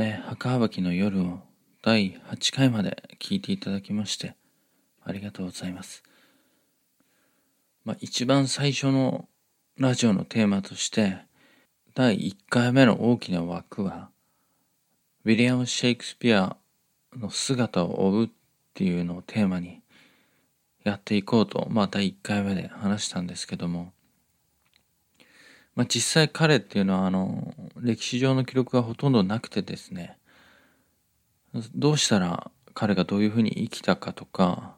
えー、墓はばきの夜を第8回まで聞いていただきましてありがとうございます。まあ、一番最初のラジオのテーマとして第1回目の大きな枠はウィリアム・シェイクスピアの姿を追うっていうのをテーマにやっていこうと、まあ第1回目で話したんですけども、まあ実際彼っていうのはあの、歴史上の記録がほとんどなくてですね、どうしたら彼がどういうふうに生きたかとか、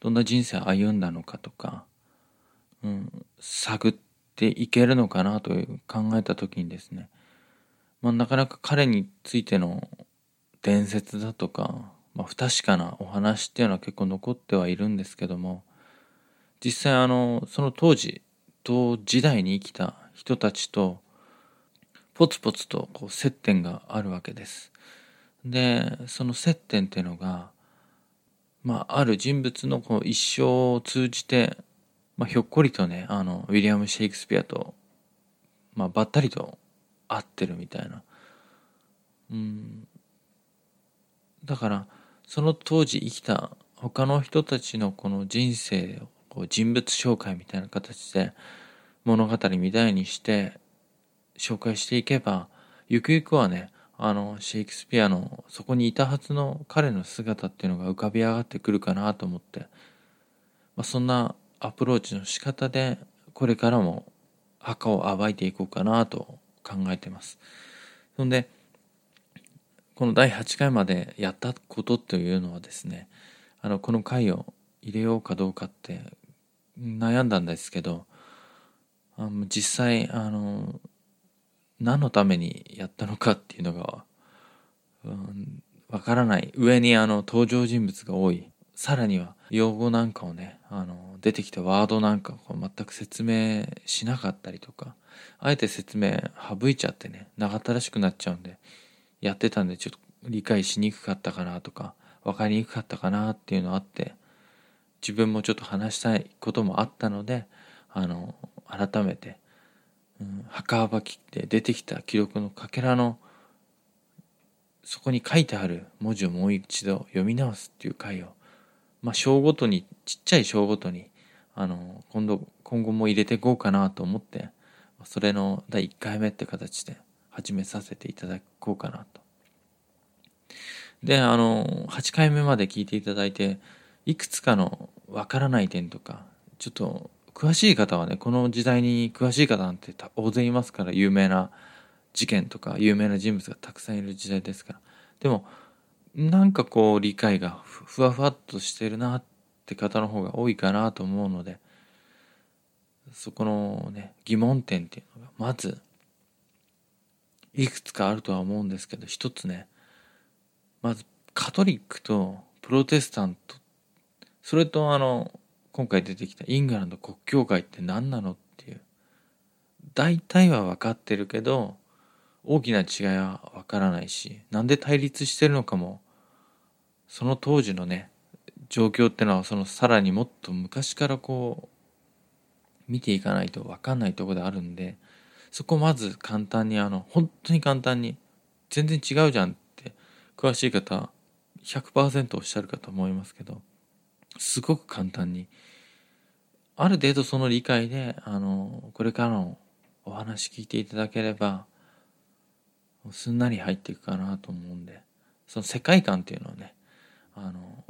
どんな人生を歩んだのかとか、うん、探っていけるのかなという考えた時にですね、まあ、なかなか彼についての伝説だとか、まあ、不確かなお話っていうのは結構残ってはいるんですけども実際あのその当時同時代に生きた人たちとポツポツとこう接点があるわけです。でその接点っていうのが、まあ、ある人物のこう一生を通じて、まあ、ひょっこりとねあのウィリアム・シェイクスピアと、まあ、ばったりと会ってるみたいな。うんだからその当時生きた他の人たちのこの人生をこう人物紹介みたいな形で物語みたいにして紹介していけばゆくゆくはねあのシェイクスピアのそこにいたはずの彼の姿っていうのが浮かび上がってくるかなと思って、まあ、そんなアプローチの仕方でこれからも墓を暴いていこうかなと考えてます。そんでこの第8回までやったことというのはですねあのこの回を入れようかどうかって悩んだんですけどあの実際あの何のためにやったのかっていうのがわ、うん、からない。上にあの登場人物が多い。さらには用語なんかをねあの出てきたワードなんかを全く説明しなかったりとかあえて説明省いちゃってね長ったらしくなっちゃうんでやってたんでちょっと理解しにくかったかなとか分かりにくかったかなっていうのあって自分もちょっと話したいこともあったのであの改めて、うん、墓場きって出てきた記録のかけらのそこに書いてある文字をもう一度読み直すっていう回をまあ章ごとにちっちゃい章ごとにあの今度今後も入れていこうかなと思ってそれの第1回目って形で始めさせていただこうかなと。で、あの、8回目まで聞いていただいて、いくつかのわからない点とか、ちょっと詳しい方はね、この時代に詳しい方なんて大勢いますから、有名な事件とか有名な人物がたくさんいる時代ですから。でも、なんかこう理解がふわふわっとしてるなって方の方が多いかなと思うので、そこのね、疑問点っていうのが、まず、いくつかあるとは思うんですけど一つねまずカトリックとプロテスタントそれとあの今回出てきたイングランド国教会って何なのっていう。大体は分かってるけど大きな違いは分からないしなんで対立してるのかもその当時のね状況ってのはそのさらにもっと昔からこう見ていかないと分かんないとこであるんでそこまず簡単にあの本当に簡単に全然違うじゃんって詳しい方100%おっしゃるかと思いますけどすごく簡単にある程度その理解であのこれからのお話聞いていただければすんなり入っていくかなと思うんでその世界観っていうのをねあの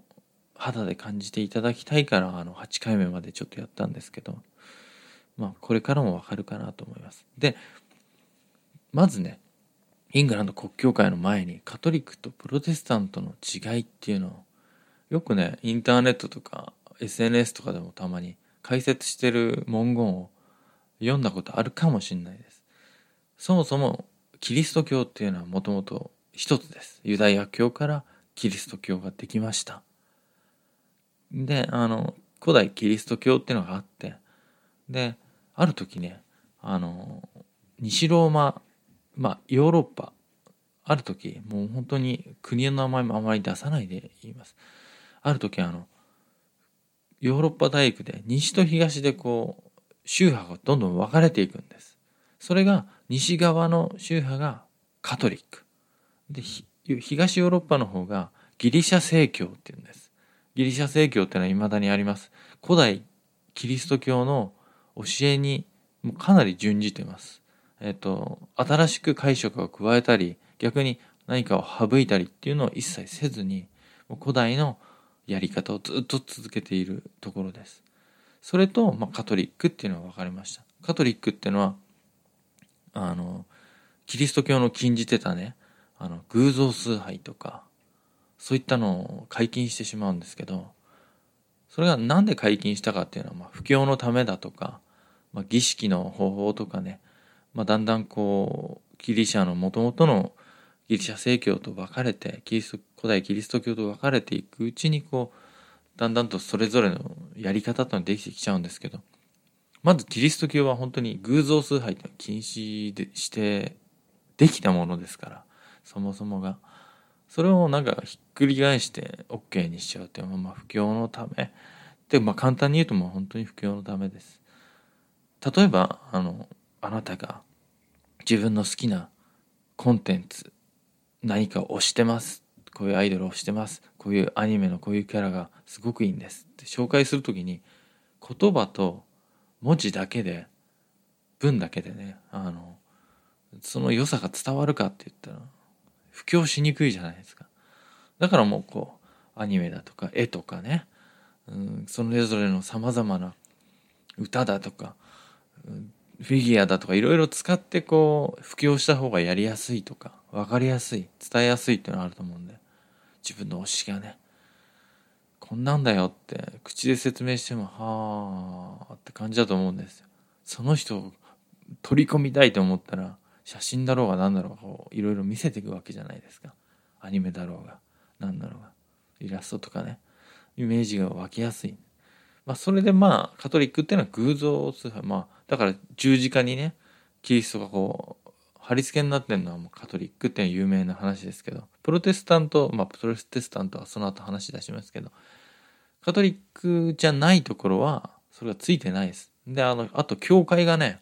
肌で感じていただきたいからあの8回目までちょっとやったんですけどまあ、これからもわかるかなと思います。で、まずね、イングランド国教会の前にカトリックとプロテスタントの違いっていうのをよくね、インターネットとか SNS とかでもたまに解説してる文言を読んだことあるかもしれないです。そもそもキリスト教っていうのはもともと一つです。ユダヤ教からキリスト教ができました。で、あの、古代キリスト教っていうのがあって、で、ある時ねあの西ローマまあヨーロッパある時もう本当に国の名前もあまり出さないで言いますある時あのヨーロッパ大陸で西と東でこう宗派がどんどん分かれていくんです。それが西側の宗派がカトリック。で東ヨーロッパの方がギリシャ正教っていうんです。ギリシャ正教ってのは未だにあります。古代キリスト教の教えにもかなり準じてます。えっと新しく解釈を加えたり逆に何かを省いたりっていうのを一切せずに古代のやり方をずっと続けているところです。それと、まあ、カトリックっていうのは分かりました。カトリックっていうのはあのキリスト教の禁じてたねあの偶像崇拝とかそういったのを解禁してしまうんですけどそれが何で解禁したかっていうのは、まあ、布教のためだとか、まあ、儀式の方法とかね、まあ、だんだんこうギリシャのもともとのギリシャ正教と分かれてキリスト古代キリスト教と分かれていくうちにこうだんだんとそれぞれのやり方というのができてきちゃうんですけどまずキリスト教は本当に偶像崇拝って禁止でしてできたものですからそもそもが。それをなんかひっくり返して OK にしちゃうっていうのはまあ布教のため。でまあ簡単に言うともう本当に布教のためです。例えばあのあなたが自分の好きなコンテンツ何かを推してます。こういうアイドルを推してます。こういうアニメのこういうキャラがすごくいいんです。って紹介する時に言葉と文字だけで文だけでねあのその良さが伝わるかって言ったら布教しにくいじゃないですか。だからもうこうアニメだとか絵とかね、うん、それぞれのさまざまな歌だとか、うんフィギュアだとかいろいろ使ってこう布教した方がやりやすいとか。分かりやすい伝えやすいっていうのはあると思うんで。自分の推しがね。こんなんだよって口で説明してもはあって感じだと思うんですよ。その人を取り込みたいと思ったら写真だろうが何だろうがこういろいろ見せていくわけじゃないですか。アニメだろうが何だろうがイラストとかね。イメージが湧きやすい。まあ、それでまあカトリックっていうのは偶像崇拝まあだから十字架にねキリストがこう貼り付けになってるのはもうカトリックって有名な話ですけどプロテスタントまあプロテスタントはその後話し出しますけどカトリックじゃないところはそれがついてないです。であのあと教会がね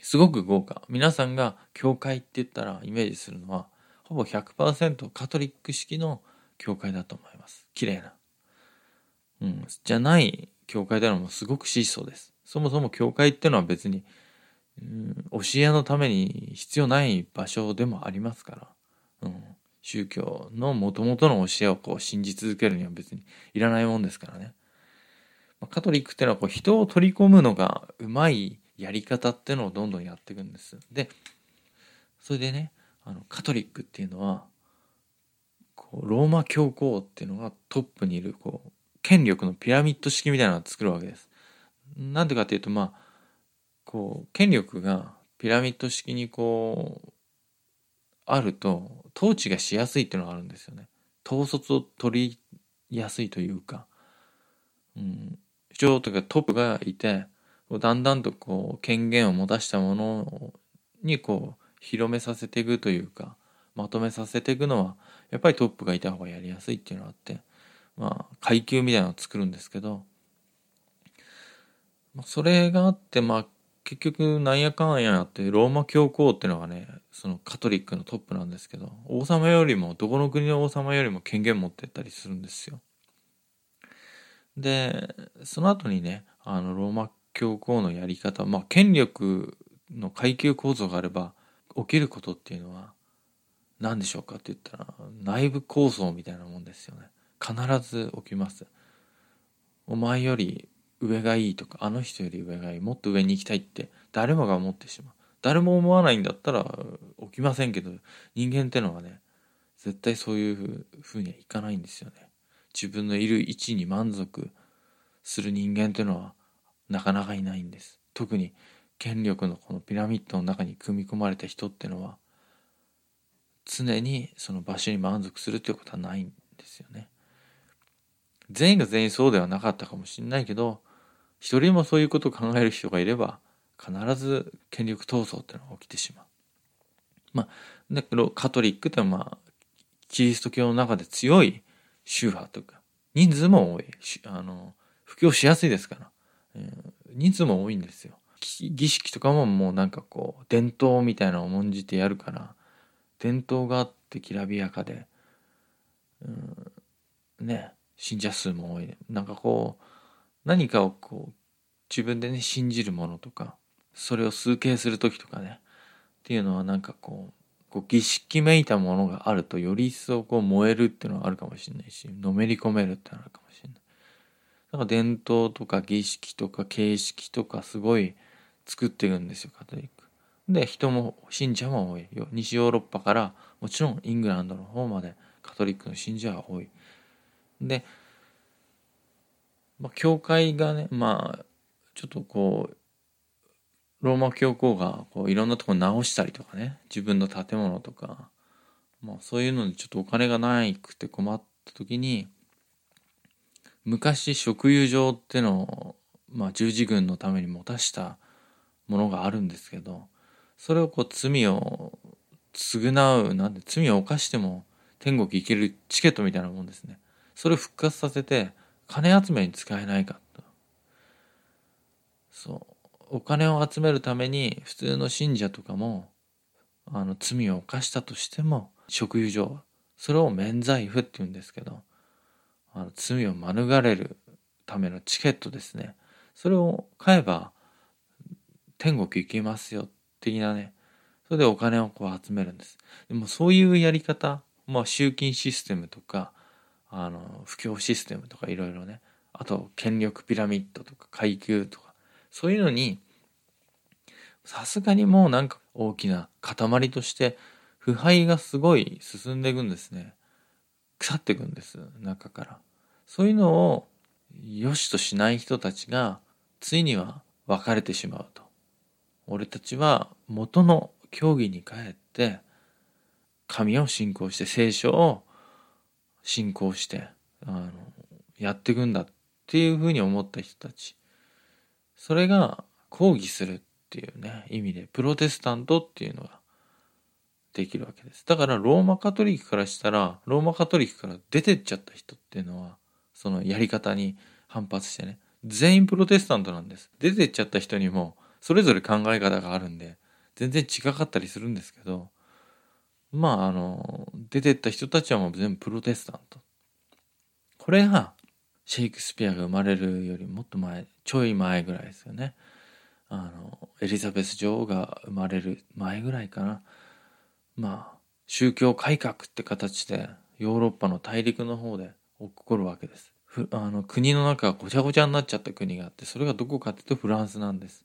すごく豪華皆さんが教会って言ったらイメージするのはほぼ100%カトリック式の教会だと思います綺麗なうん、じゃない教会ではもすごく質素です。そもそも教会ってのは別に、教えのために必要ない場所でもありますから、うん、宗教のもともとの教えをこう信じ続けるには別にいらないもんですからね。まあ、カトリックっていうのはこう人を取り込むのがうまいやり方っていうのをどんどんやっていくんです。でそれでねあのカトリックっていうのはこうローマ教皇っていうのがトップにいるこう権力のピラミッド式みたいなのを作るわけです。なんでかっていうとまあこう権力がピラミッド式にこうあると統治がしやすいっていうのがあるんですよね。統率を取りやすいというか、うん、首長とかトップがいてだんだんとこう権限を持たしたものにこう広めさせていくというかまとめさせていくのはやっぱりトップがいた方がやりやすいっていうのがあってまあ、階級みたいなのを作るんですけど、それがあって、まあ、結局なんやかんやあってローマ教皇っていうのがねそのカトリックのトップなんですけど王様よりもどこの国の王様よりも権限持ってったりするんですよ。でその後にねあのローマ教皇のやり方まあ権力の階級構造があれば起きることっていうのは何でしょうかって言ったら内部構想みたいなもんですよね。必ず起きますお前より上がいいとかあの人より上がいいもっと上に行きたいって誰もが思ってしまう。誰も思わないんだったら起きませんけど人間ってのはね絶対そういうふうにはいかないんですよね。自分のいる位置に満足する人間ってのはなかなかいないんです。特に権力のこのピラミッドの中に組み込まれた人ってのは常にその場所に満足するということはないんですよね。全員が全員そうではなかったかもしれないけど一人もそういうことを考える人がいれば必ず権力闘争っていうのが起きてしまう。まあだけどカトリックってまあキリスト教の中で強い宗派とか人数も多いあの布教しやすいですから、えー、人数も多いんですよ。儀式とかももうなんかこう伝統みたいなのを重んじてやるから伝統があってきらびやかで、うん、ね信者数も多いなんかこう何かをこう自分でね信じるものとかそれを崇敬する時とかねっていうのはなんかこうこう儀式めいたものがあるとより一層こう燃えるっていうのはあるかもしれないしのめり込めるってのはあるかもしれない。なんか伝統とか儀式とか形式とかすごい作っていくんですよカトリック。で人も信者も多いよ西ヨーロッパからもちろんイングランドの方までカトリックの信者が多い。で、まあ、教会がねまあちょっとこうローマ教皇がこういろんなとこ直したりとかね自分の建物とか、まあ、そういうのにちょっとお金がないくて困った時に昔食油場っての、まあ、十字軍のために持たしたものがあるんですけどそれをこう罪を償うなんで罪を犯しても天国行けるチケットみたいなもんですね。それを復活させて金集めに使えないかと。そう。お金を集めるために普通の信者とかもあの罪を犯したとしても食油上それを免罪符って言うんですけどあの罪を免れるためのチケットですね。それを買えば天国行きますよ的なね。それでお金をこう集めるんです。でもそういうやり方まあ集金システムとかあの布教システムとかいろいろね。あと権力ピラミッドとか階級とか。そういうのにさすがにもうなんか大きな塊として腐敗がすごい進んでいくんですね。腐っていくんです中から。そういうのを良しとしない人たちがついには別れてしまうと。俺たちは元の教義に帰って神を信仰して聖書を信仰してあのやっていくんだっていうふうに思った人たち。それが抗議するっていうね意味でプロテスタントっていうのができるわけです。だからローマカトリックからしたらローマカトリックから出てっちゃった人っていうのはそのやり方に反発してね全員プロテスタントなんです。出てっちゃった人にもそれぞれ考え方があるんで全然違かったりするんですけどまああの出てった人たちはもう全部プロテスタント。これがシェイクスピアが生まれるよりもっと前ちょい前ぐらいですよね。あのエリザベス女王が生まれる前ぐらいかな。まあ宗教改革って形でヨーロッパの大陸の方で起こるわけです。あの国の中がごちゃごちゃになっちゃった国があってそれがどこかっていうとフランスなんです。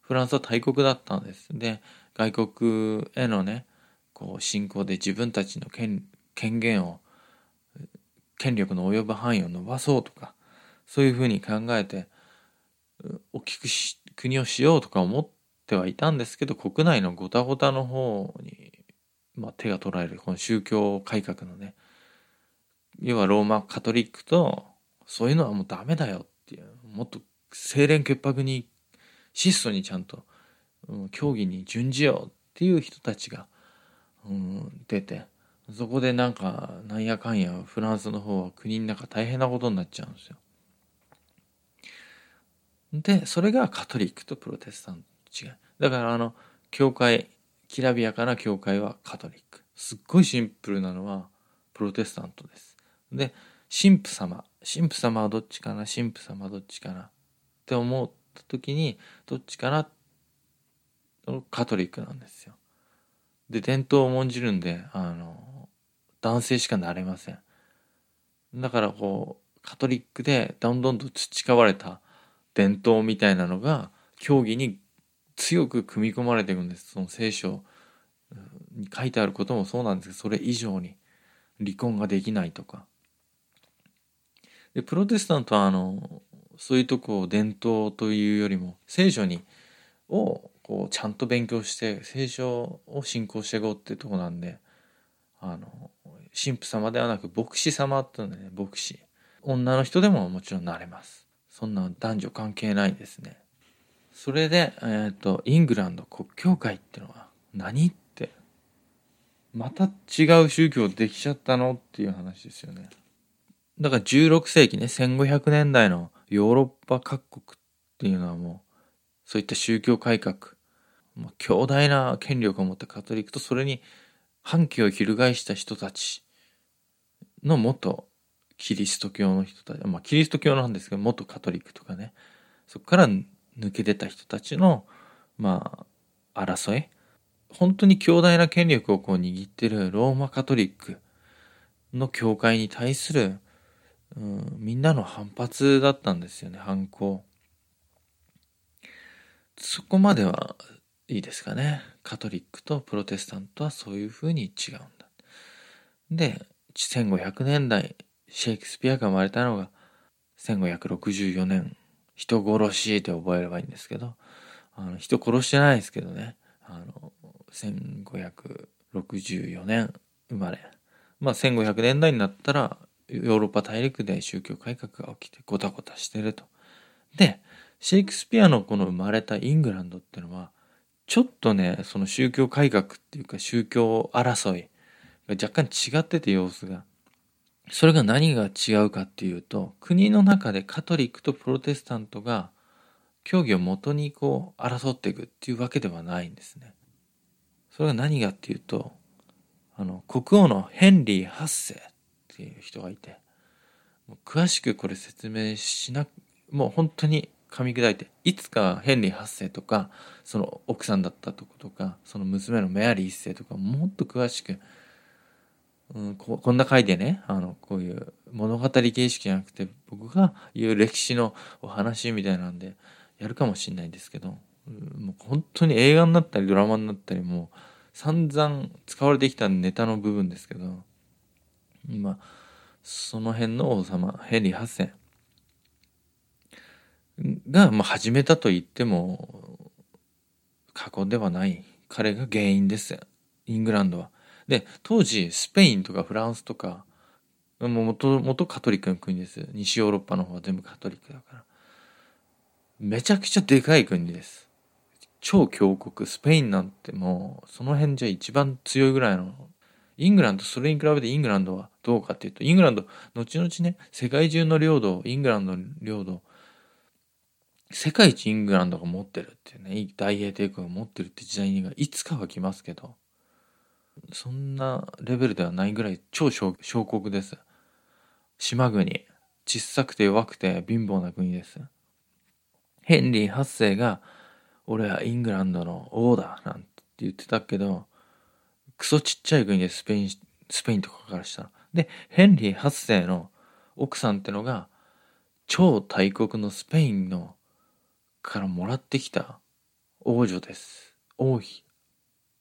フランスは大国だったんです。で外国へのねこう侵攻で自分たちの権権限を権力の及ぶ範囲を伸ばそうとかそういうふうに考えて大きくし国をしようとか思ってはいたんですけど国内のごたごたの方に、まあ、手が取られるこの宗教改革のね要はローマカトリックとそういうのはもうダメだよっていうもっと清廉潔白に質素にちゃんと、うん、教義に準じようっていう人たちが、うん、出て。そこでなんかなんやかんやフランスの方は国の中大変なことになっちゃうんですよ。でそれがカトリックとプロテスタント。違いだからあの教会きらびやかな教会はカトリック。すっごいシンプルなのはプロテスタントです。で神父様。神父様はどっちかな？神父様はどっちかな？って思った時にどっちかな？カトリックなんですよ。で伝統を重んじるんであの男性しかなれません。だからこうカトリックでどんどんと培われた伝統みたいなのが教義に強く組み込まれていくんです。その聖書に書いてあることもそうなんですけどそれ以上に離婚ができないとか。でプロテスタントはあのそういうとこを伝統というよりも聖書にをこうちゃんと勉強して聖書を信仰していこうっていうとこなんであの神父様ではなく牧師様っていうのね牧師。女の人でももちろんなれます。そんな男女関係ないですね。それで、えーと、イングランド国教会ってのは何ってまた違う宗教できちゃったのっていう話ですよね。だから16世紀ね1500年代のヨーロッパ各国っていうのはもうそういった宗教改革、まあ、強大な権力を持ったカトリックとそれに反旗を翻した人たちの元キリスト教の人たち、まあキリスト教なんですけど、元カトリックとかね、そこから抜け出た人たちの、まあ、争い。本当に強大な権力をこう握ってるローマカトリックの教会に対する、うん、みんなの反発だったんですよね、反抗。そこまではいいですかね。カトリックとプロテスタントはそういうふうに違うんだ。で、1500年代、シェイクスピアが生まれたのが1564年。人殺しって覚えればいいんですけど、あの人殺してないですけどね。あの、1564年生まれ。まあ1500年代になったらヨーロッパ大陸で宗教改革が起きてゴタゴタしてると。で、シェイクスピアのこの生まれたイングランドっていうのは、ちょっとね、その宗教改革っていうか宗教争いが若干違ってて様子が。それが何が違うかっていうと、国の中でカトリックとプロテスタントが教義をもとにこう争っていくっていうわけではないんですね。それが何かっていうと、あの、国王のヘンリー8世っていう人がいて、詳しくこれ説明しな、もう本当に噛み砕いて、いつかヘンリー8世とか、その奥さんだったとことか、その娘のメアリー1世とか、もっと詳しく、うん、ここんな回でね、あの、こういう物語形式じゃなくて、僕が言う歴史のお話みたいなんで、やるかもしれないんですけど、もう本当に映画になったりドラマになったりもう散々使われてきたネタの部分ですけど今その辺の王様ヘンリー8世。が、まあ、始めたと言っても過去ではない。彼が原因です。イングランドは。で当時スペインとかフランスとかも元々カトリックの国です。西ヨーロッパの方は全部カトリックだから。めちゃくちゃでかい国です。超強国、スペインなんてもう、その辺じゃ一番強いぐらいの。イングランド、それに比べてイングランドはどうかっていうと、イングランド、後々ね、世界中の領土、イングランドの領土、世界一イングランドが持ってるっていうね、大英帝国が持ってるって時代がいつかは来ますけど、そんなレベルではないぐらい超小国です。島国、小さくて弱くて貧乏な国です。ヘンリー8世が俺はイングランドの王だなんて言ってたけど、クソちっちゃい国でスペイン、スペインとかからしたら。で、ヘンリー8世の奥さんってのが、超大国のスペインのからもらってきた王女です。王妃。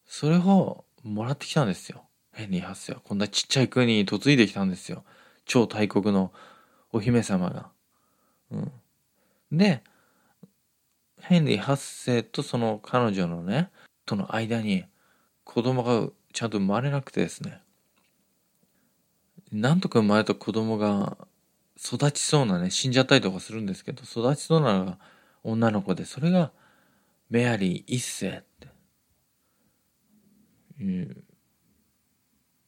それをもらってきたんですよ。ヘンリー8世は。こんなちっちゃい国に嫁いできたんですよ。超大国のお姫様が。うん。で、ヘンリー8世とその彼女のね、との間に子供がちゃんと生まれなくてですね。なんとか生まれた子供が育ちそうなね、死んじゃったりとかするんですけど、育ちそうなのが女の子で、それがメアリー一世っていう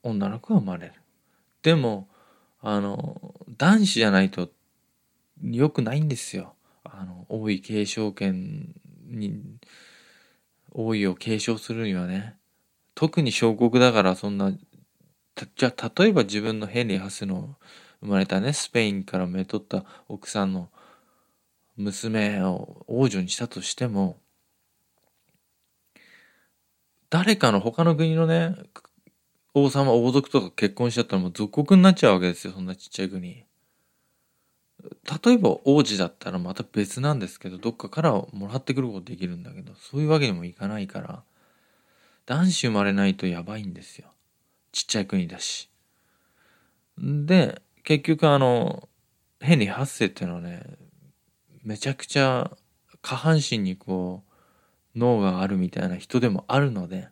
女の子が生まれる。でも、あの、男子じゃないと良くないんですよ。あの王位継承権に王位を継承するにはね特に小国だからそんなじゃあ例えば自分のヘンリー8世の生まれたねスペインからめとった奥さんの娘を王女にしたとしても誰かの他の国のね王様王族とか結婚しちゃったらもう属国になっちゃうわけですよそんなちっちゃい国。例えば王子だったらまた別なんですけどどっかからもらってくることできるんだけどそういうわけにもいかないから男子生まれないとやばいんですよちっちゃい国だしで結局あのヘンリー8世っていうのはねめちゃくちゃ下半身にこう脳があるみたいな人でもあるので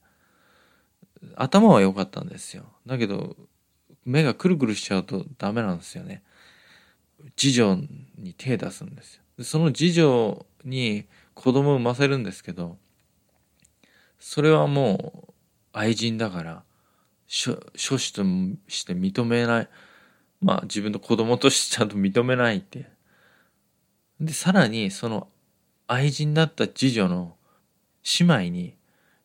頭は良かったんですよだけど目がくるくるしちゃうとダメなんですよね次女に手出すんですよ。その次女に子供を産ませるんですけど、それはもう愛人だから、諸子として認めない。まあ自分の子供としてちゃんと認めないって。で、さらにその愛人だった次女の姉妹に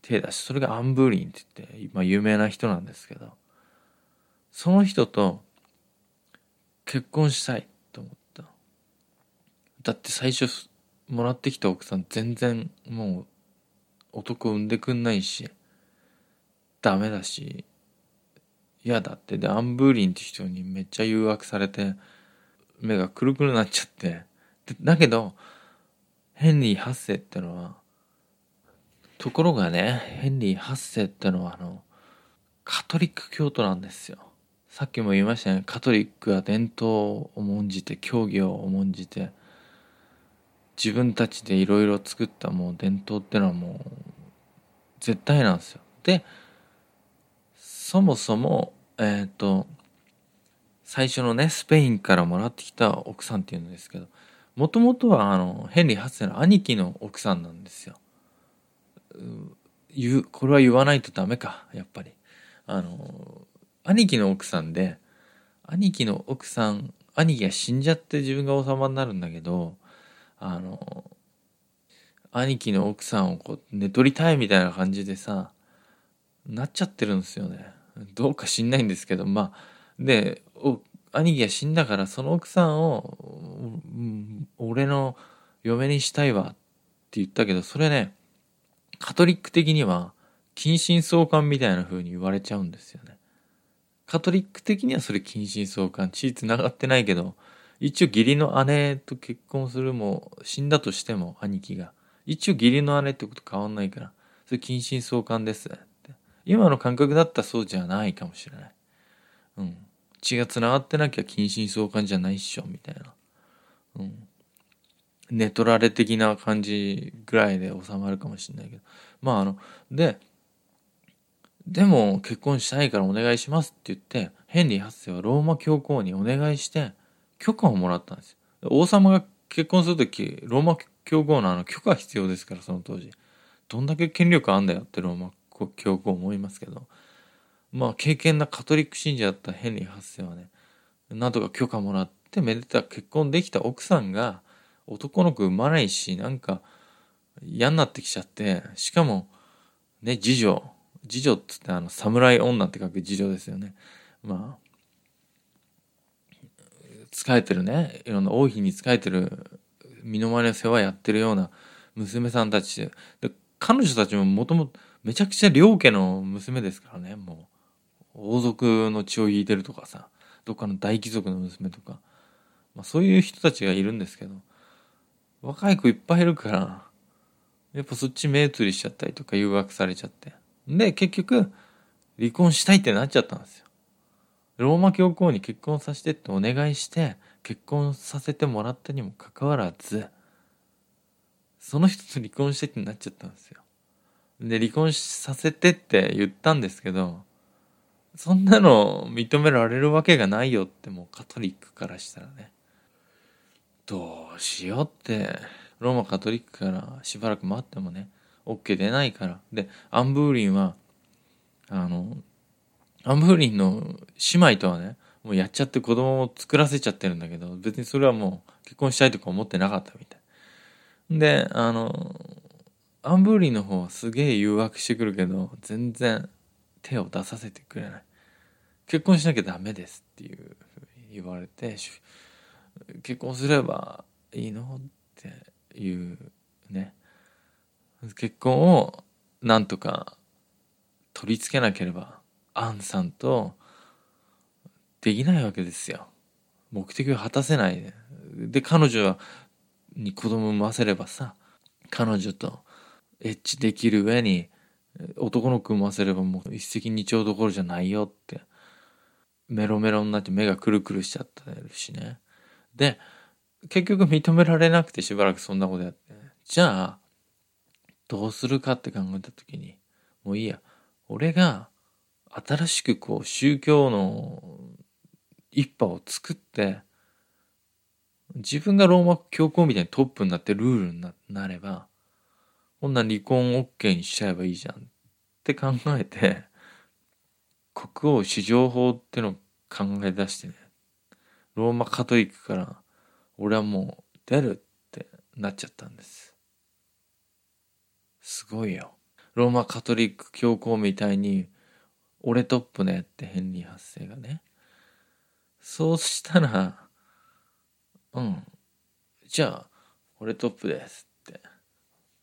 手出しそれがアンブーリンって言って今有名な人なんですけどその人と結婚したいと思った。だって最初もらってきた奥さん全然もう男産んでくんないしダメだし嫌だって。でアンブーリンって人にめっちゃ誘惑されて目がくるくるなっちゃって。だけどヘンリー8世ってのはところがねヘンリー8世ってのはあのカトリック教徒なんですよ。さっきも言いましたね。カトリックは伝統を重んじて教義を重んじて自分たちでいろいろ作ったもう伝統ってのはもう絶対なんですよ。でそもそもえっ、ー、と最初のねスペインからもらってきた奥さんっていうんですけどもともとはあのヘンリー8世の兄貴の奥さんなんですよ。言うこれは言わないとダメかやっぱり。あの兄貴の奥さんで兄貴の奥さん兄貴が死んじゃって自分が王様になるんだけどあの兄貴の奥さんをこう寝取りたいみたいな感じでさなっちゃってるんですよね。どうか知んないんですけどまあで兄貴が死んだからその奥さんを、俺の嫁にしたいわって言ったけどそれねカトリック的には近親相関みたいな風に言われちゃうんですよね。カトリック的にはそれ近親相関血つながってないけど一応義理の姉と結婚するも死んだとしても兄貴が一応義理の姉ってこと変わんないからそれ近親相関です今の感覚だったらそうじゃないかもしれない。うん血がつながってなきゃ近親相関じゃないっしょみたいな、うん、寝取られ的な感じぐらいで収まるかもしれないけど。まああのででも結婚したいからお願いしますって言ってヘンリー8世はローマ教皇にお願いして許可をもらったんですよ。王様が結婚する時ローマ教皇のあの許可必要ですからその当時。どんだけ権力あんだよってローマ教皇思いますけど。まあ敬虔なカトリック信者だったヘンリー8世はねなんとか許可もらってめでた結婚できた奥さんが男の子産まないしなんか嫌になってきちゃってしかもね次女次女っつってあの侍女って書く次女ですよね。まあ仕えてるね。いろんな王妃に仕えてる身の回りの世話やってるような娘さんたちで。彼女たちももともとめちゃくちゃ両家の娘ですからねもう。王族の血を引いてるとかさどっかの大貴族の娘とか、まあ、そういう人たちがいるんですけど若い子いっぱいいるからやっぱそっち目移りしちゃったりとか誘惑されちゃって。で結局離婚したいってなっちゃったんですよ。ローマ教皇に結婚させてってお願いして結婚させてもらったにもかかわらずその人と離婚してってなっちゃったんですよ。で離婚させてって言ったんですけどそんなの認められるわけがないよってもうカトリックからしたらね。どうしようって。ローマカトリックからしばらく待ってもね OK 出ないから。でアンブーリンはあのアンブーリンの姉妹とはねもうやっちゃって子供を作らせちゃってるんだけど別にそれはもう結婚したいとか思ってなかったみたい。であのアンブーリンの方はすげえ誘惑してくるけど全然手を出させてくれない。結婚しなきゃダメですっていう言われて結婚すればいいのっていうね。結婚をなんとか取り付けなければアンさんとできないわけですよ。目的を果たせない。でで彼女に子供を産ませればさ彼女とエッチできる上に男の子産ませればもう一石二鳥どころじゃないよって。メロメロになって目がくるくるしちゃってるしね。で結局認められなくてしばらくそんなことやって。じゃあどうするかって考えた時にもういいや。俺が新しくこう宗教の一派を作って自分がローマ教皇みたいにトップになってルールになればこんな離婚 OK にしちゃえばいいじゃんって考えて国王史上法ってのを考え出してねローマカトリックから俺はもう出るってなっちゃったんです。すごいよ。ローマカトリック教皇みたいに「俺トップね」ってヘンリー8世がね。そうしたらうんじゃあ俺トップです。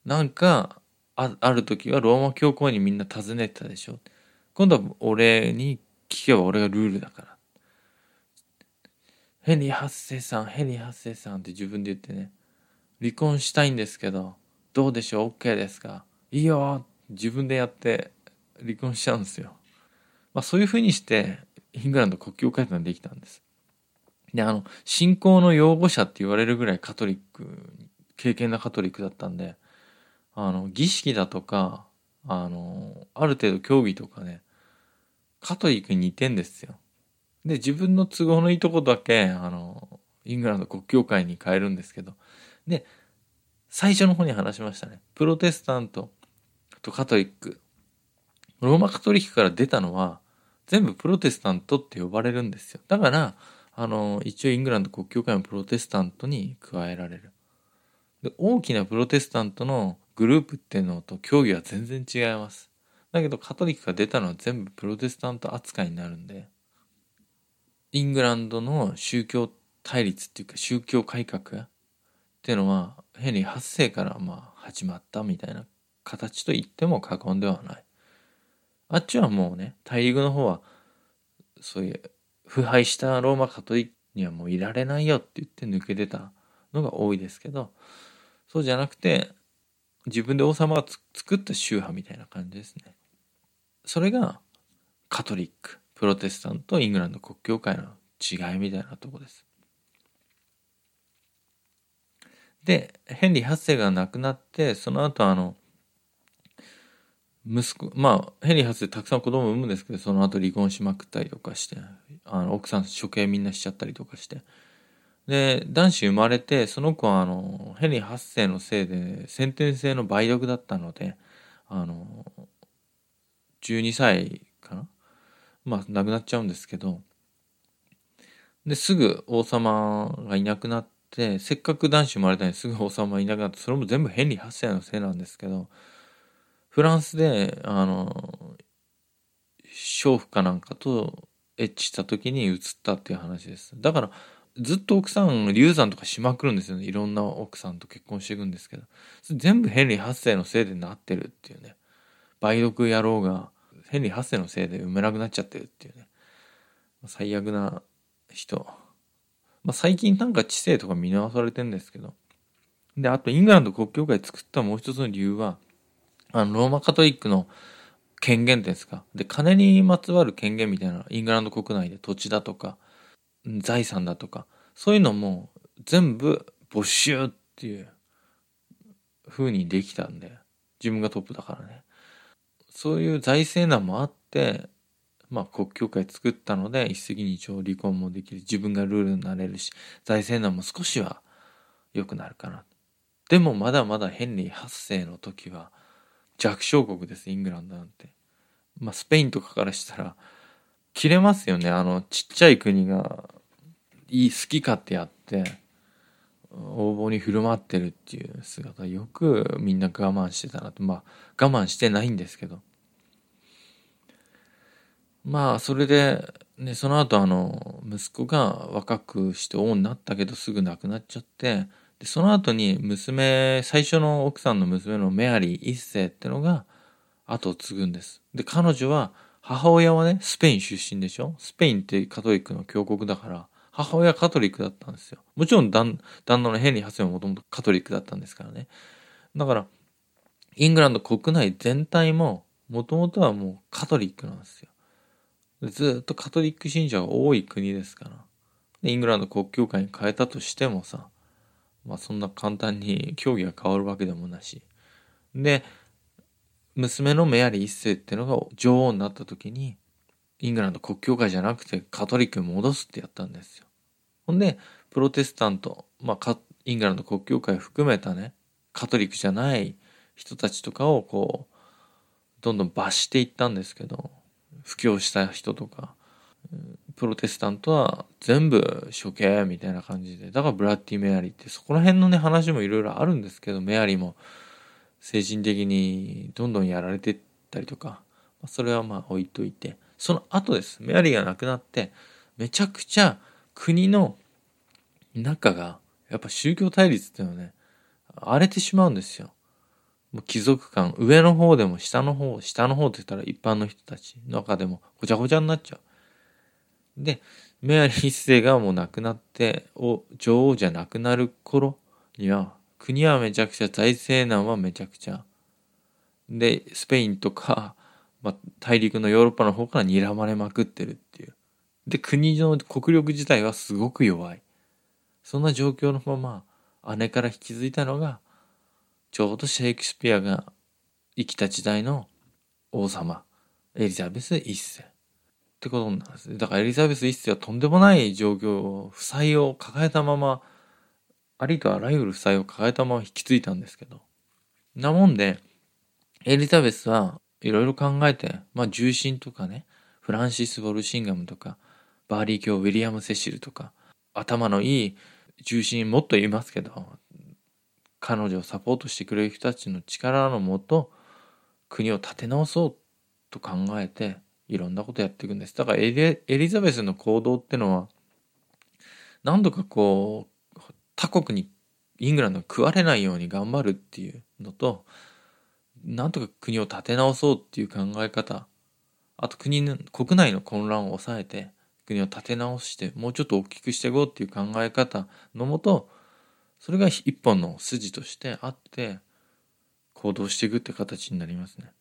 なんかあある時はローマ教皇にみんな尋ねてたでしょ。今度は俺に聞けば俺がルールだから。ヘンリー8世さんヘンリー8世さんって自分で言ってね。離婚したいんですけどどうでしょう？OK ですか？いいよ自分でやって離婚しちゃうんですよ。まあそういうふうにしてイングランド国境改革ができたんです。で、あの、信仰の擁護者って言われるぐらいカトリック、経験なカトリックだったんで、あの、儀式だとか、あの、ある程度競技とかね、カトリックに似てんですよ。で、自分の都合のいいとこだけ、あの、イングランド国教会に変えるんですけど、で、最初の方に話しましたね。プロテスタントとカトリック。ローマカトリックから出たのは、全部プロテスタントって呼ばれるんですよ。だから、あの、一応イングランド国教会のプロテスタントに加えられる。で大きなプロテスタントのグループっていうのと競技は全然違います。だけどカトリックが出たのは全部プロテスタント扱いになるんで、イングランドの宗教対立っていうか宗教改革っていうのはヘンリー8世からまあ始まったみたいな形と言っても過言ではない。あっちはもうね、大陸の方は、そういう腐敗したローマカトリックにはもういられないよって言って抜け出たのが多いですけど、そうじゃなくて、自分で王様が作った宗派みたいな感じですね。それがカトリック、プロテスタント、イングランド国教会の違いみたいなとこです。で、ヘンリー8世が亡くなって、その後あの、息子、まあ、ヘンリー8世たくさん子供を産むんですけど、その後離婚しまくったりとかして、あの、奥さん処刑みんなしちゃったりとかして。で、男子生まれて、その子はあの、ヘンリー8世のせいで先天性の梅毒だったので、あの、12歳かな？まあ、亡くなっちゃうんですけど、で、すぐ王様がいなくなって、せっかく男子生まれたのにすぐ王様がいなくなって、それも全部ヘンリー8世のせいなんですけど、フランスで、あの、娼婦かなんかとエッチした時に移ったっていう話です。だから、ずっと奥さん、流産とかしまくるんですよね。いろんな奥さんと結婚していくんですけど。全部ヘンリー8世のせいでなってるっていうね。梅毒野郎がヘンリー8世のせいで産めなくなっちゃってるっていうね。最悪な人。まあ、最近なんか知性とか見直されてんですけど。で、あとイングランド国教会作ったもう一つの理由は、あの、ローマカトリックの権限ですか。で、金にまつわる権限みたいな、イングランド国内で土地だとか、財産だとか、そういうのも全部没収っていう風にできたんで、自分がトップだからね。そういう財政難もあって、まあ国教会作ったので一石二鳥離婚もできる。自分がルールになれるし、財政難も少しは良くなるかな。でもまだまだヘンリー8世の時は弱小国です、イングランドなんて。まあスペインとかからしたら、切れますよね。あの、ちっちゃい国が、いい、好き勝手やって、応募に振る舞ってるっていう姿よくみんな我慢してたなと。まあ我慢してないんですけど。まあそれで、ね、その後あの息子が若くして王になったけどすぐ亡くなっちゃってでその後に娘最初の奥さんの娘のメアリー一世ってのが後を継ぐんです。で彼女は母親はねスペイン出身でしょ？スペインってカトリックの教国だから母親カトリックだったんですよ。もちろん旦旦那のヘンリー8世ももともとカトリックだったんですからね。だからイングランド国内全体ももともとはもうカトリックなんですよ。ずっとカトリック信者が多い国ですから。でイングランド国教会に変えたとしてもさ、まあそんな簡単に競技が変わるわけでもなし。で、娘のメアリー一世っていうのが女王になった時に、イングランド国教会じゃなくてカトリックに戻すってやったんですよ。ほんで、プロテスタント、まあイングランド国教会含めたね、カトリックじゃない人たちとかをこう、どんどん罰していったんですけど、布教した人とか、プロテスタントは全部処刑みたいな感じで、だからブラッディ・メアリーってそこら辺のね話もいろいろあるんですけど、メアリーも精神的にどんどんやられてったりとかそれはまあ置いといてその後です。メアリーが亡くなってめちゃくちゃ国の中がやっぱ宗教対立っていうのはね荒れてしまうんですよ。もう貴族感上の方でも下の方下の方って言ったら一般の人たちの中でもごちゃごちゃになっちゃう。でメアリー一世がもう亡くなってお女王じゃなくなる頃には国はめちゃくちゃ財政難はめちゃくちゃでスペインとか、まあ、大陸のヨーロッパの方から睨まれまくってるっていうで国の国力自体はすごく弱いそんな状況のまま姉から引き継いだのがちょうどシェイクスピアが生きた時代の王様エリザベス一世ってことなんです。だからエリザベス一世はとんでもない状況を、負債を抱えたまま、ありとあらゆる負債を抱えたまま引き継いだんですけど。なもんで、エリザベスはいろいろ考えて、まあ重臣とかね、フランシス・ウォルシンガムとか、バーリー卿ウィリアム・セシルとか、頭のいい重臣もっと言いますけど、彼女をサポートしてくれる人たちの力のもと、国を立て直そうと考えて、いろんなことやっていくんです。だからエリザベスの行動ってのは、何度かこう、他国にイングランドが食われないように頑張るっていうのと、なんとか国を立て直そうっていう考え方、あと国の、国内の混乱を抑えて、国を立て直して、もうちょっと大きくしていこうっていう考え方のもと、それが一本の筋としてあって、行動していくって形になりますね。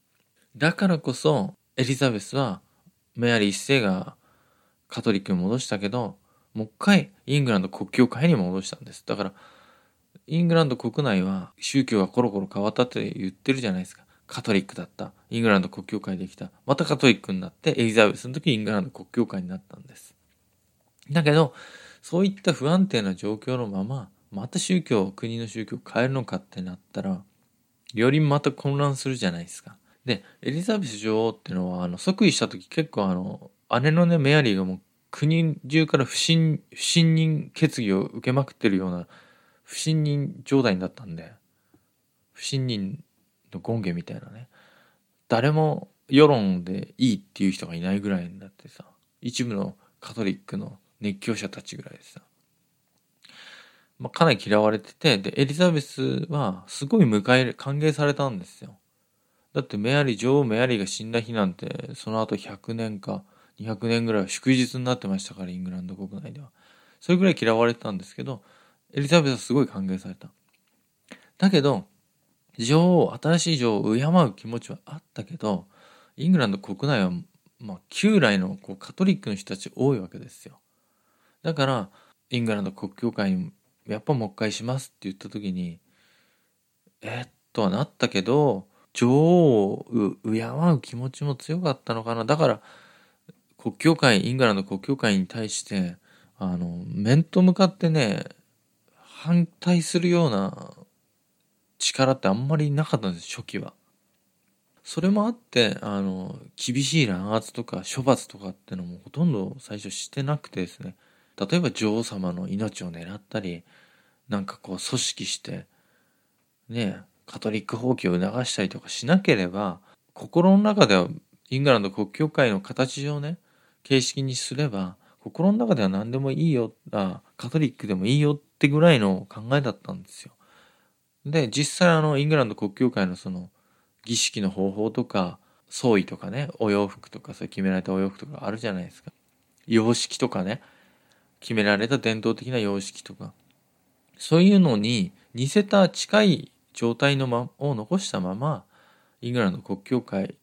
だからこそ、エリザベスはメアリー一世がカトリックに戻したけどもう一回イングランド国教会に戻したんですだからイングランド国内は宗教がコロコロ変わったって言ってるじゃないですかカトリックだった。イングランド国教会できた。またカトリックになってエリザベスの時イングランド国教会になったんです。だけどそういった不安定な状況のまままた宗教国の宗教を変えるのかってなったらよりまた混乱するじゃないですか。で、エリザベス女王っていうのは、あの、即位した時結構あの、姉のね、メアリーがもう国中から不信、不信任決議を受けまくってるような不信任状態だったんで、不信任権限みたいなね。誰も世論でいいっていう人がいないぐらいになってさ、一部のカトリックの熱狂者たちぐらいでさ、まあ、かなり嫌われてて、で、エリザベスはすごい迎え、歓迎されたんですよ。だってメアリー、女王メアリーが死んだ日なんて、その後100年か200年ぐらいは祝日になってましたから、イングランド国内では。それぐらい嫌われてたんですけど、エリザベスはすごい歓迎された。だけど、女王、新しい女王を敬う気持ちはあったけど、イングランド国内は、まあ、旧来のこうカトリックの人たち多いわけですよ。だから、イングランド国教会に、やっぱもう一回しますって言った時に、えっとはなったけど、女王を敬う気持ちも強かったのかな。だから、国教会、イングランド国教会に対して、あの、面と向かってね、反対するような力ってあんまりなかったんです、初期は。それもあって、あの、厳しい弾圧とか処罰とかってのもほとんど最初してなくてですね、例えば女王様の命を狙ったり、なんかこう組織して、ね、カトリック放棄を促したりとかしなければ心の中ではイングランド国教会の形上ね形式にすれば心の中では何でもいいよあカトリックでもいいよってぐらいの考えだったんですよ。で実際あのイングランド国教会のその儀式の方法とか装衣とかねお洋服とかそう決められたお洋服とかあるじゃないですか。様式とかね決められた伝統的な様式とかそういうのに似せた近い状態のまを残したままイングランド国教会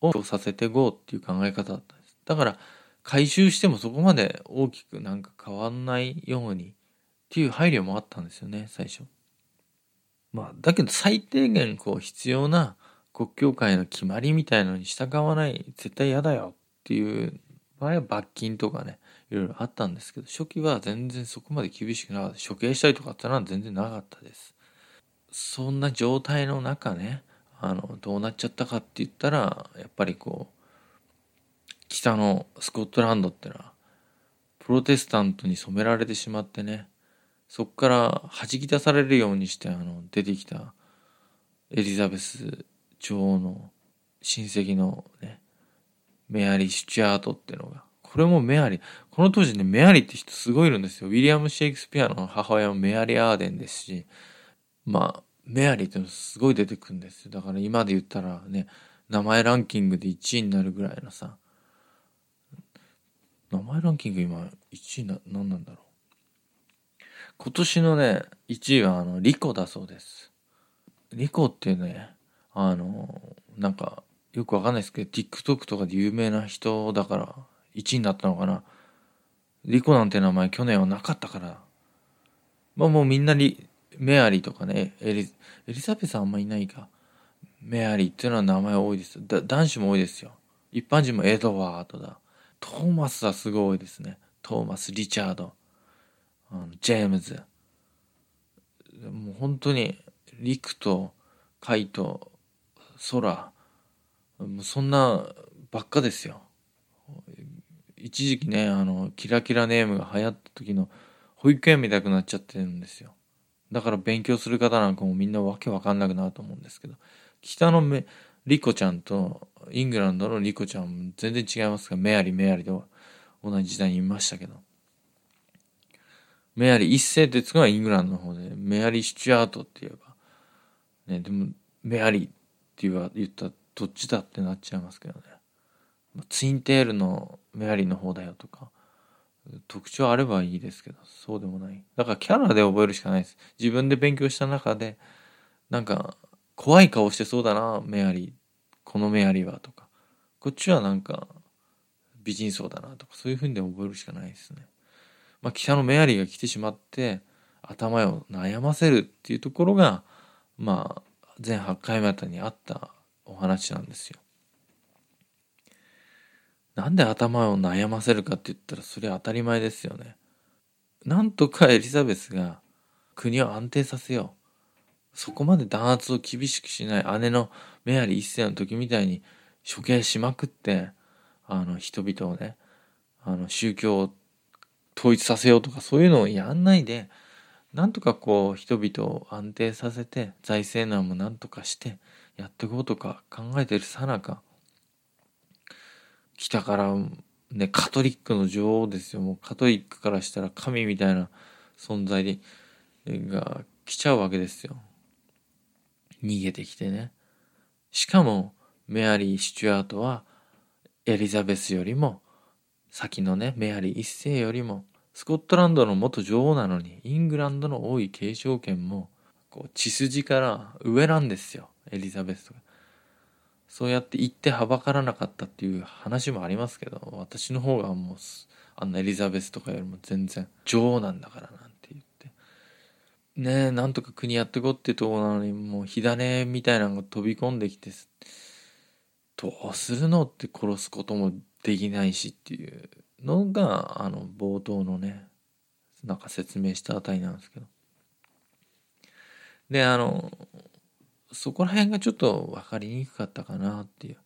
をさせていこうっていう考え方だったんです。だから回収してもそこまで大きくなんか変わんないようにっていう配慮もあったんですよね最初。まあだけど最低限こう必要な国教会の決まりみたいのに従わない絶対嫌だよっていう場合は罰金とかねいろいろあったんですけど初期は全然そこまで厳しくなかった処刑したりとかってのは全然なかったです。そんな状態の中ねあのどうなっちゃったかって言ったらやっぱりこう北のスコットランドってのはプロテスタントに染められてしまってねそこから弾き出されるようにしてあの出てきたエリザベス女王の親戚のね、メアリー・シュチュアートっていうのが、これもメアリー、この当時ね、メアリーって人すごいいるんですよ。ウィリアム・シェイクスピアの母親もメアリー・アーデンですし、まあ、メアリーってのすごい出てくるんですよ。だから今で言ったらね、名前ランキングで1位になるぐらいのさ、名前ランキング今1位な、何なんだろう。今年のね、1位はあの、リコだそうです。リコっていうね、あの、なんか、よくわかんないですけど、TikTok とかで有名な人だから、1位になったのかな。リコなんて名前去年はなかったから。まあもうみんなリ、メアリーとかね、エリエリザベスあんまいないか。メアリーっていうのは名前多いです。だ男子も多いですよ。一般人もエドワードだ。トーマスはすごい多いですね。トーマス、リチャード、あのジェームズ。もう本当に、リクとカイと空、もうそんなばっかですよ。一時期ね、あの、キラキラネームが流行った時の保育園見たくなっちゃってるんですよ。だから勉強する方なんかもみんなわけわかんなくなると思うんですけど、北のめリコちゃんとイングランドのリコちゃん全然違いますが、メアリ、メアリーと同じ時代にいましたけど。メアリー一世ってつくのはイングランドの方で、メアリー・シチュアートって言えば、ね、でも、メアリーって言わ言ったらどっちだってなっちゃいますけどね。ツインテールのメアリーの方だよとか、特徴あればいいですけど、そうでもない。だからキャラで覚えるしかないです。自分で勉強した中で、なんか、怖い顔してそうだな、メアリー。このメアリーはとか。こっちはなんか、美人そうだなとか、そういう風にで覚えるしかないですね。まあ、北のメアリーが来てしまって、頭を悩ませるっていうところが、まあ、全8回目あたりにあったお話なんですよ。なんで頭を悩ませるかって言ったらそれ当たり前ですよね。なんとかエリザベスが国を安定させよう。そこまで弾圧を厳しくしない姉のメアリー一世の時みたいに処刑しまくって、あの人々をね、あの宗教を統一させようとかそういうのをやんないで、なんとかこう人々を安定させて財政難もなんとかしてやっていこうとか考えてるさなか北からねカトリックの女王ですよ。もうカトリックからしたら神みたいな存在でが来ちゃうわけですよ。逃げてきてね。しかもメアリー・シチュアートはエリザベスよりも先のねメアリー一世よりもスコットランドの元女王なのにイングランドの王位継承権もこう血筋から上なんですよエリザベスとかそうやって言ってはばからなかったっていう話もありますけど、私の方がもう、あんなエリザベスとかよりも全然女王なんだからなんて言って。ねえ、なんとか国やってこってとこなのに、もう火種みたいなのが飛び込んできて、どうするのって殺すこともできないしっていうのが、あの、冒頭のね、なんか説明したあたりなんですけど。で、あの、そこら辺がちょっと分かりにくかったかなっていう。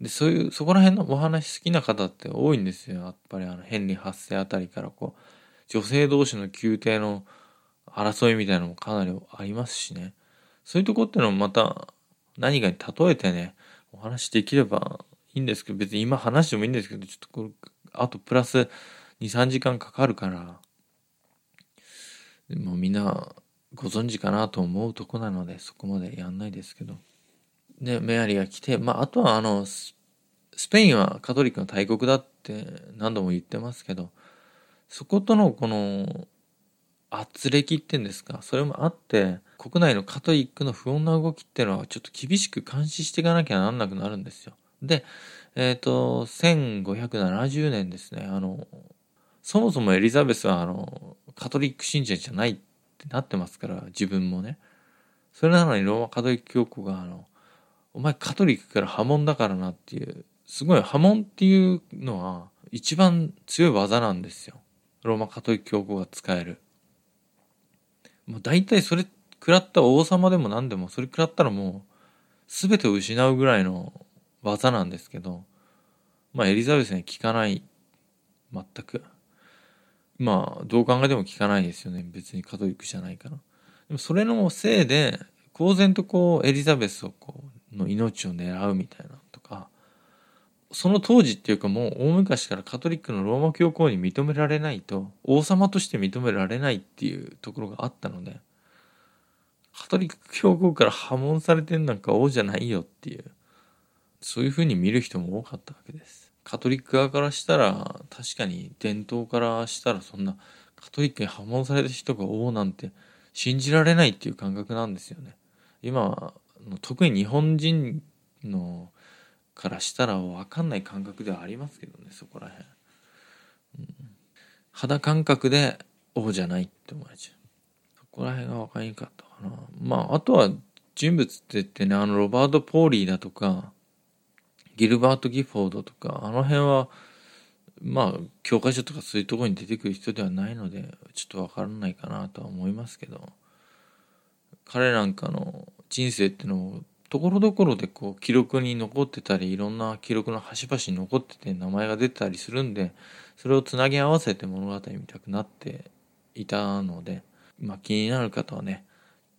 で、そういう、そこら辺のお話好きな方って多いんですよ。やっぱりあの、ヘンリー8世あたりからこう、女性同士の宮廷の争いみたいなのもかなりありますしね。そういうとこってのもまた何かに例えてね、お話できればいいんですけど、別に今話してもいいんですけど、ちょっとこれ、あとプラス2、3時間かかるから、でもみんなご存知かなと思うとこなのでそこまでやんないですけどでメアリーが来てまああとはあのスペインはカトリックの大国だって何度も言ってますけどそことのこの圧力っていうんですかそれもあって国内のカトリックの不穏な動きっていうのはちょっと厳しく監視していかなきゃなんなくなるんですよ。で、えっ、ー、と、1570年ですね、あの、そもそもエリザベスはあの、カトリック信者じゃないってなってますから自分もね。それなのにローマカトリック教皇があのお前カトリックから破門だからなっていうすごい破門っていうのは一番強い技なんですよ。ローマカトリック教皇が使える。もう大体それ食らった王様でも何でもそれ食らったらもう全てを失うぐらいの技なんですけどまあエリザベスには効かない。全く。まあどう考えても聞かないですよね。別にカトリックじゃないから。でもそれのせいで公然とこうエリザベスをこうの命を狙うみたいなとかその当時っていうかもう大昔からカトリックのローマ教皇に認められないと王様として認められないっていうところがあったのでカトリック教皇から破門されてんなんか王じゃないよっていう。そういうふうに見る人も多かったわけです。カトリック側からしたら確かに伝統からしたらそんなカトリックに破門された人が王なんて信じられないっていう感覚なんですよね。今特に日本人のからしたら分かんない感覚ではありますけどねそこら辺、うん、肌感覚で王じゃないって思われちゃうそこら辺が分かりにくかったかなまああとは人物って言ってねあのロバート・ポーリーだとかギルバート・ギフォードとかあの辺はまあ教科書とかそういうところに出てくる人ではないのでちょっとわからないかなとは思いますけど彼なんかの人生っていうのもところどころでこう記録に残ってたりいろんな記録の端々に残ってて名前が出てたりするんでそれをつなぎ合わせて物語見たくなっていたので、まあ、気になる方はね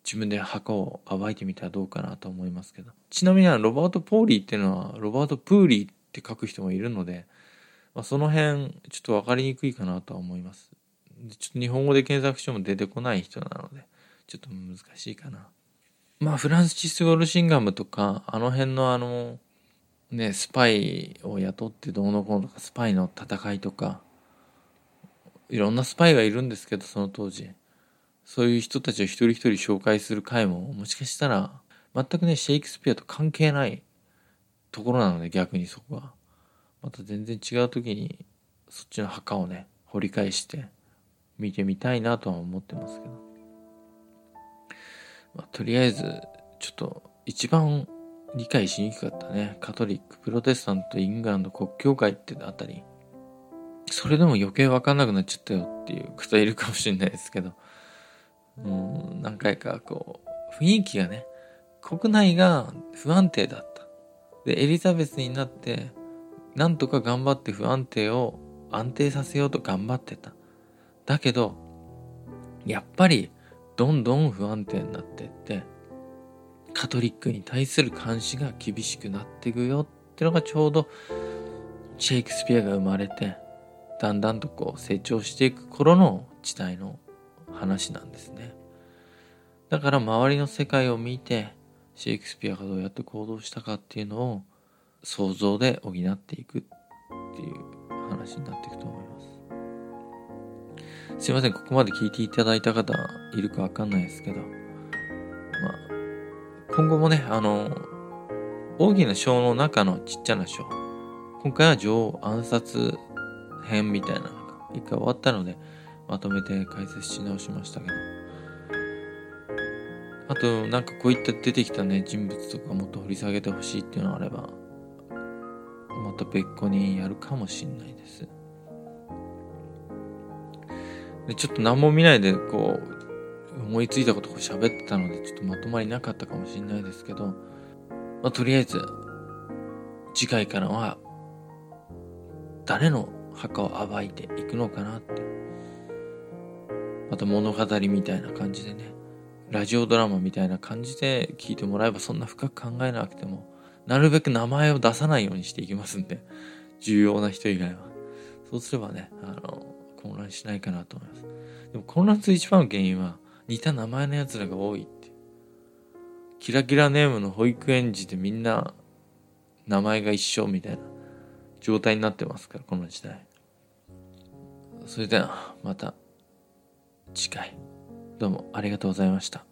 自分で墓を暴いてみたらどうかなと思いますけど。ちなみにロバート・ポーリーっていうのはロバート・プーリーって書く人もいるので、まあ、その辺ちょっと分かりにくいかなとは思います。ちょっと日本語で検索しても出てこない人なのでちょっと難しいかな。まあフランス・チス・ゴルシンガムとかあの辺のあのねスパイを雇ってどうのこうのとかスパイの戦いとかいろんなスパイがいるんですけどその当時。そういう人たちを一人一人紹介する回ももしかしたら全くねシェイクスピアと関係ないところなので逆にそこは。また全然違う時にそっちの墓をね掘り返して見てみたいなとは思ってますけど、まあ、とりあえずちょっと一番理解しにくかったねカトリックプロテスタントイングランド国教会ってあたり。それでも余計分かんなくなっちゃったよっていう方いるかもしれないですけど。もう何回かこう、雰囲気がね、国内が不安定だった。で、エリザベスになって、なんとか頑張って不安定を安定させようと頑張ってた。だけど、やっぱりどんどん不安定になってって、カトリックに対する監視が厳しくなっていくよってのがちょうどシェイクスピアが生まれて、だんだんとこう成長していく頃の時代の話なんですね。だから周りの世界を見てシェイクスピアがどうやって行動したかっていうのを想像で補っていくっていう話になっていくと思います。すいません、ここまで聞いていただいた方いるかわかんないですけど、まあ、今後もね、あの、大きな章の中のちっちゃな章、今回は女王暗殺編みたいなのが一回終わったので、まとめて解説し直しましたけど。あと、なんかこういった出てきたね、人物とかもっと掘り下げてほしいっていうのがあれば、また別個にやるかもしんないです。で、ちょっと何も見ないで、こう、思いついたことを喋ってたので、ちょっとまとまりなかったかもしんないですけど、まあ、とりあえず、次回からは、誰の墓を暴いていくのかなってまた物語みたいな感じでねラジオドラマみたいな感じで聞いてもらえばそんな深く考えなくてもなるべく名前を出さないようにしていきますんで重要な人以外は。そうすればねあの混乱しないかなと思います。でも混乱する一番の原因は似た名前のやつらが多いって。キラキラネームの保育園児でみんな名前が一緒みたいな状態になってますからこの時代。それではまた。次回どうもありがとうございました。